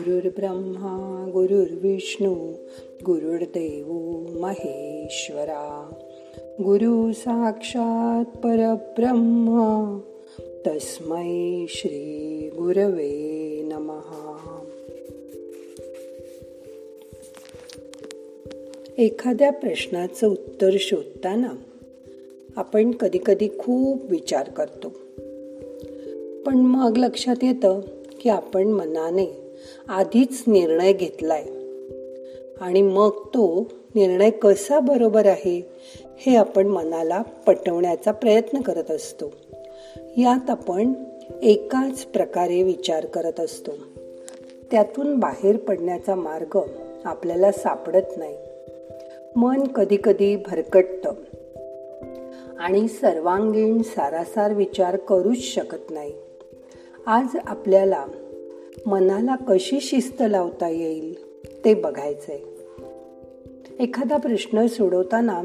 गुरुर्ब्रह्मा गुरुर्विष्णू गुरुर्देव महेश्वरा। गुरु साक्षात परब्रह्मा तस्मै श्री गुरवे नमहा एखाद्या प्रश्नाचं उत्तर शोधताना आपण कधीकधी खूप विचार करतो. पण मग लक्षात येतं की आपण मनाने आधीच निर्णय घेतलाय. आणि मग तो निर्णय कसा बरोबर आहे हे आपण मनाला पटवण्याचा प्रयत्न करत असतो. यात आपण एकाच प्रकारे विचार करत असतो. त्यातून बाहेर पडण्याचा मार्ग आपल्याला सापडत नाही. मन कधी कधी आणि सर्वांगीण सारासार विचार करूच शकत नाही. आज आपल्याला मनाला कशी शिस्त लावता येईल ते बघायचंय. एखादा प्रश्न सोडवताना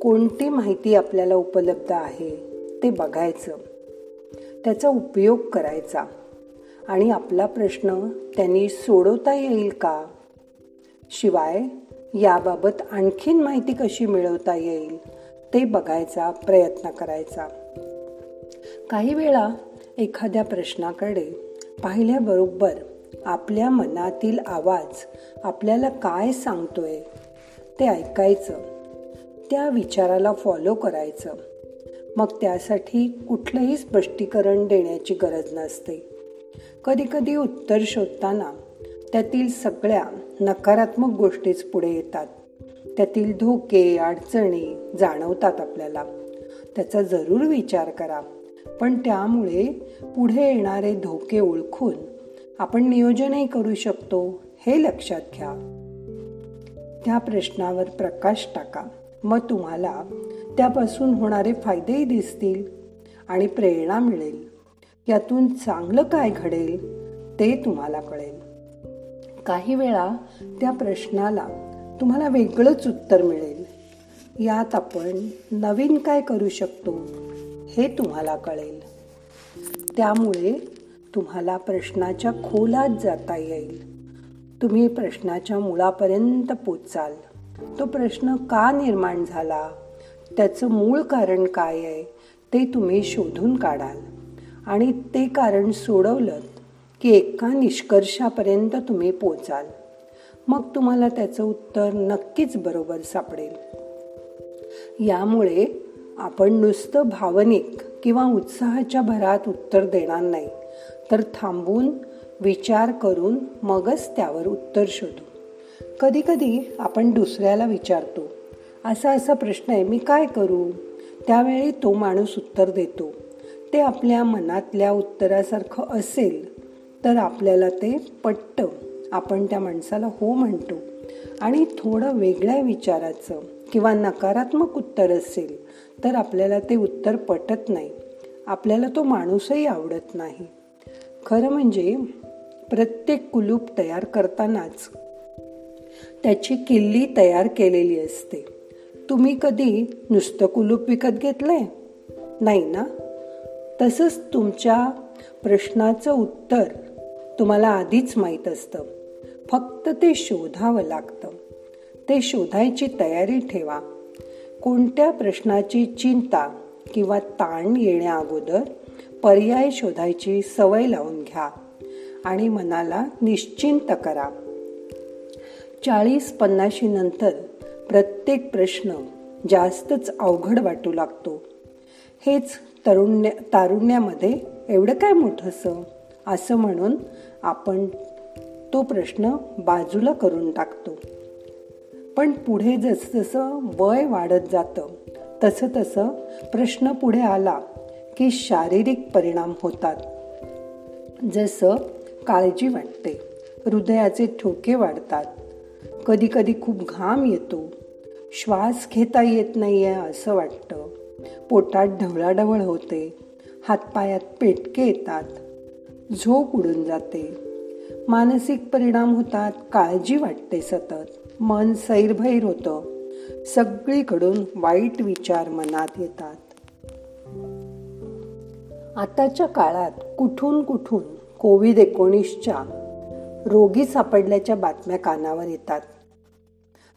कोणती माहिती आपल्याला उपलब्ध आहे ते बघायचं. त्याचा उपयोग करायचा. आणि आपला प्रश्न त्यांनी सोडवता येईल का? शिवाय याबाबत आणखीन माहिती कशी मिळवता येईल? ते बघायचा प्रयत्न करायचा. काही वेळा एखाद्या प्रश्नाकडे पाहिल्याबरोबर आपल्या मनातील आवाज आपल्याला काय सांगतोय ते ऐकायचं. त्या विचाराला फॉलो करायचं. मग त्यासाठी कुठलंही स्पष्टीकरण देण्याची गरज नसते. कधी कधी उत्तर शोधताना त्यातील सगळ्या नकारात्मक गोष्टीच पुढे येतात. त्यातील धोके अडचणी जाणवतात आपल्याला. त्याचा जरूर विचार करा. पण त्यामुळे पुढे येणारे धोके ओळखून आपण नियोजनही करू शकतो हे लक्षात घ्या. त्या प्रश्नावर प्रकाश टाका. मग तुम्हाला त्यापासून होणारे फायदेही दिसतील आणि प्रेरणा मिळेल. यातून चांगलं काय घडेल ते तुम्हाला कळेल. काही वेळा त्या प्रश्नाला तुम्हाला वेगळंच उत्तर मिळेल. यात आपण नवीन काय करू शकतो हे तुम्हाला कळेल. त्यामुळे तुम्हाला प्रश्नाच्या खोलात जाता येईल. तुम्ही प्रश्नाच्या मुळापर्यंत पोचाल. तो प्रश्न का निर्माण झाला? त्याचं मूळ कारण काय आहे? ते तुम्ही शोधून काढाल. आणि ते कारण सोडवलं की एका निष्कर्षापर्यंत तुम्ही पोचाल. मग तुम्हाला त्याचं उत्तर नक्कीच बरोबर सापडेल. यामुळे आपण नुसतं भावनिक किंवा उत्साहाच्या भरात उत्तर देणार नाही तर थांबून विचार करून मगच त्यावर उत्तर शोधू. कधी कधी आपण दुसऱ्याला विचारतो असा असा प्रश्न आहे मी काय करू? त्यावेळी तो माणूस उत्तर देतो ते आपल्या मनातल्या उत्तरासारखं असेल तर आपल्याला ते पटतं. आपण त्या माणसाला हो म्हणतो. आणि थोडं वेगळ्या विचाराचं किंवा नकारात्मक उत्तर असेल तर आपल्याला ते उत्तर पटत नाही. आपल्याला तो माणूसही आवडत नाही. खरं म्हणजे प्रत्येक कुलूप तयार करतानाच त्याची किल्ली तयार केलेली असते. तुम्ही कधी नुसतं कुलूप विकत घेतलंय? नाही ना? तसंच तुमच्या प्रश्नाचं उत्तर तुम्हाला आधीच माहीत असतं. फक्त ते शोधावं लागतं. ते शोधायची तयारी ठेवा. कोणत्या प्रश्नाची चिंता किंवा ताण येण्या अगोदर पर्याय शोधायची सवय लावून घ्या आणि मनाला निश्चिंत करा. चाळीस पन्नाशी नंतर प्रत्येक प्रश्न जास्तच अवघड वाटू लागतो. हेच तरुण्य तारुण्यामध्ये एवढं काय मोठंसं असं म्हणून आपण तो प्रश्न बाजूला करून टाकतो. पण पुढे जसजसं वय वाढत जातं तसं तसं प्रश्न पुढे आला की शारीरिक परिणाम होतात. जसं काळजी वाटते हृदयाचे ठोके वाढतात कधीकधी खूप घाम येतो श्वास घेता येत नाही आहे असं वाटतं पोटात ढवळाढवळ होते हातपायात पेटके येतात झोप उडून जाते. मानसिक परिणाम होतात काळजी वाटते सतत मन सैरभैर होतं. सगळीकडून वाईट विचार मनात येतात. आताच्या काळात कुठून कुठून कोविड एकोणीसच्या रोगी सापडल्याच्या बातम्या कानावर येतात.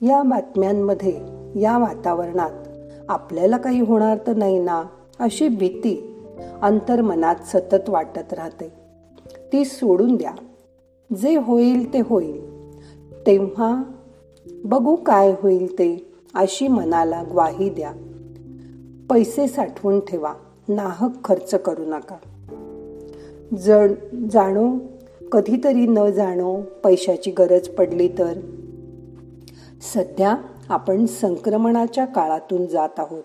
या बातम्यांमध्ये या वातावरणात आपल्याला काही होणार तर नाही ना अशी भीती अंतर्मनात सतत वाटत राहते. ती सोडून द्या. जे होईल ते होईल. तेव्हा बघू काय होईल ते अशी मनाला ग्वाही द्या. पैसे साठवून ठेवा नाहक खर्च करू नका. जण जाणो कधीतरी न जाणो पैशाची गरज पडली तर. सध्या आपण संक्रमणाच्या काळातून जात आहोत.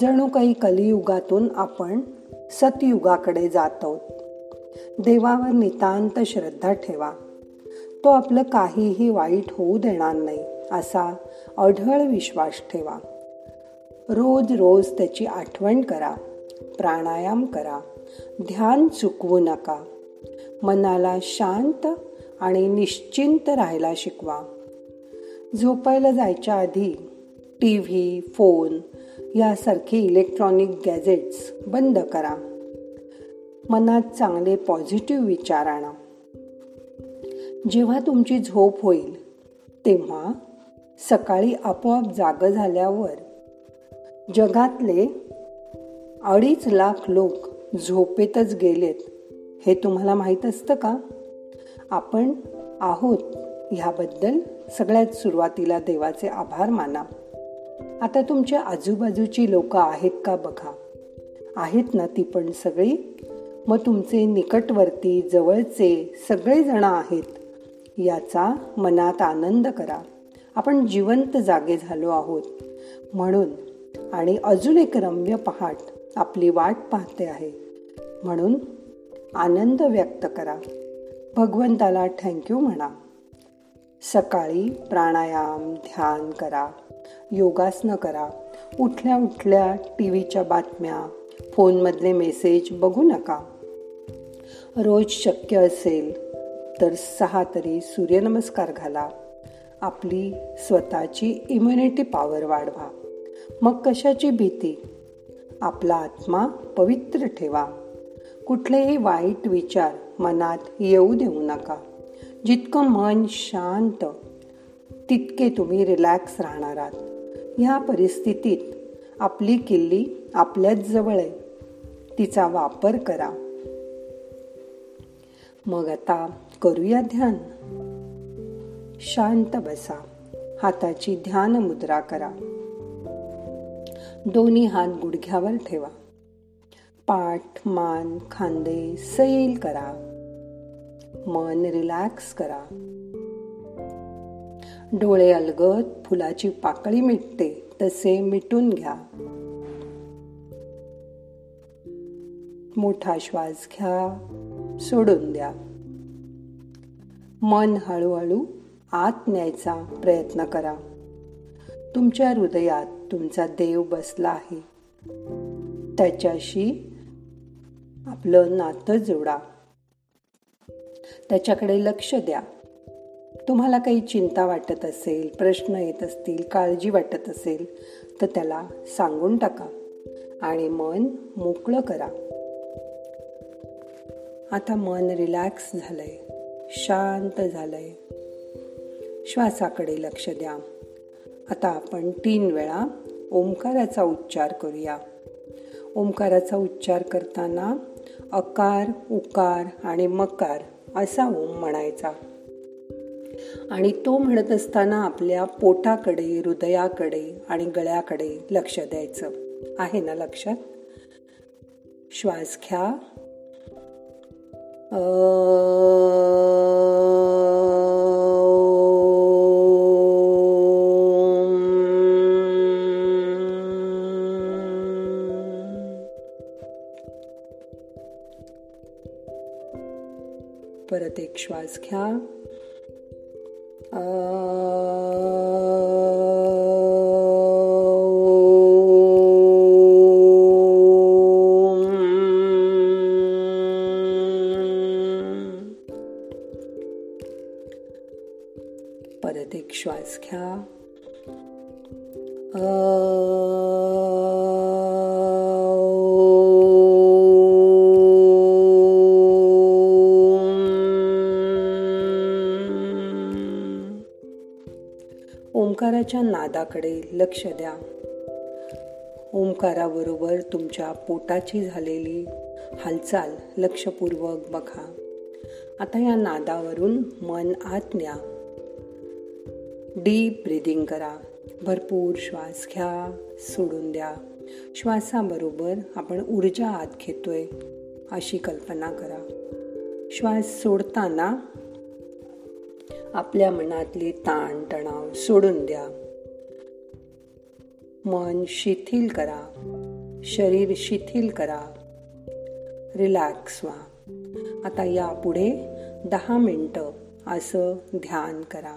जणू काही कलियुगातून आपण सतयुगाकडे जात आहोत. देवावर नितांत श्रद्धा ठेवा. तो आपलं काहीही वाईट होऊ देणार नाही असा अढळ विश्वास ठेवा. रोज रोज त्याची आठवण करा प्राणायाम करा ध्यान चुकवू नका. मनाला शांत आणि निश्चिंत राहायला शिकवा. झोपायला जायच्या आधी टी व्ही फोन यासारखी इलेक्ट्रॉनिक गॅजेट्स बंद करा. मनात चांगले पॉझिटिव्ह विचार आणा. जेव्हा तुमची झोप होईल तेव्हा सकाळी आपोआप जाग झाल्यावर जगातले अडीच लाख लोक झोपेतच गेलेत हे तुम्हाला माहीत असतं का? आपण आहोत ह्याबद्दल सगळ्यात सुरुवातीला देवाचे आभार माना. आता तुमच्या आजूबाजूची लोक आहेत का बघा? आहेत ना ती पण सगळी? मग तुमचे निकटवर्ती जवळचे सगळेजण आहेत. याचा मनात आनंद करा. आपण जिवंत जागे झालो आहोत. म्हणून आणि अजून एक रम्य पहाट आपली वाट पाहते आहे. म्हणून आनंद व्यक्त करा. भगवंताला थँक्यू म्हणा. सकाळी प्राणायाम ध्यान करा. योगासनं करा. उठल्या उठल्या टी व्हीच्या बातम्या फोनमधले मेसेज बघू नका. रोज शक्य असेल तर सहा तरी सूर्यनमस्कार घाला. आपली स्वतःची इम्युनिटी पॉवर वाढवा. मग कशाची भीती? आपला आत्मा पवित्र ठेवा. कुठलेही वाईट विचार मनात येऊ देऊ नका. जितकं मन शांत तितके तुम्ही रिलॅक्स राहणार आहात. ह्या परिस्थितीत आपली किल्ली आपल्याच जवळ आहे. तिचा वापर करा. मग आता करूया ध्यान. शांत बसा. हाताची ध्यान मुद्रा करा. दोन्ही हात गुडघ्यावर ठेवा. पाठ मान खांदे सैल करा. मन रिलॅक्स करा. डोळे अलगद फुलाची पाकळी मिटते तसे मिटून घ्या. मोठा श्वास घ्या. सोडून द्या. मन हळूहळू आत न्यायचा प्रयत्न करा. तुमच्या हृदयात तुमचा देव बसला आहे. त्याच्याशी आपलं नातं जोडा. त्याच्याकडे लक्ष द्या. तुम्हाला काही चिंता वाटत असेल प्रश्न येत असतील काळजी वाटत असेल तर त्याला सांगून टाका आणि मन मोकळं करा. आता मन रिलॅक्स झालंय. शांत झालंय. श्वासाकडे लक्ष द्या. आता आपण तीन वेळा ओंकाराचा उच्चार करूया. ओंकाराचा उच्चार करताना अकार उकार आणि मकार असा ओम म्हणायचा. आणि तो म्हणत असताना आपल्या पोटाकडे हृदयाकडे आणि गळ्याकडे लक्ष द्यायचं. आहे ना लक्षात? श्वास घ्या. परत एक श्वास घ्या. श्वास घ्या. ओंकाराच्या नादाकडे लक्ष द्या. ओंकाराबरोबर तुमच्या पोटाची झालेली हालचाल लक्षपूर्वक बघा. आता या नादावरून मन आत न्या. डीप ब्रिदिंग करा. भरपूर श्वास घ्या सोडून द्या. श्वासाबरोबर आपण ऊर्जा आत घेतोय अशी कल्पना करा. श्वास सोडताना आपल्या मनातले ताण तणाव सोडून द्या. मन शिथिल करा. शरीर शिथिल करा. रिलॅक्स व्हा. आता यापुढे दहा मिनटं असं ध्यान करा.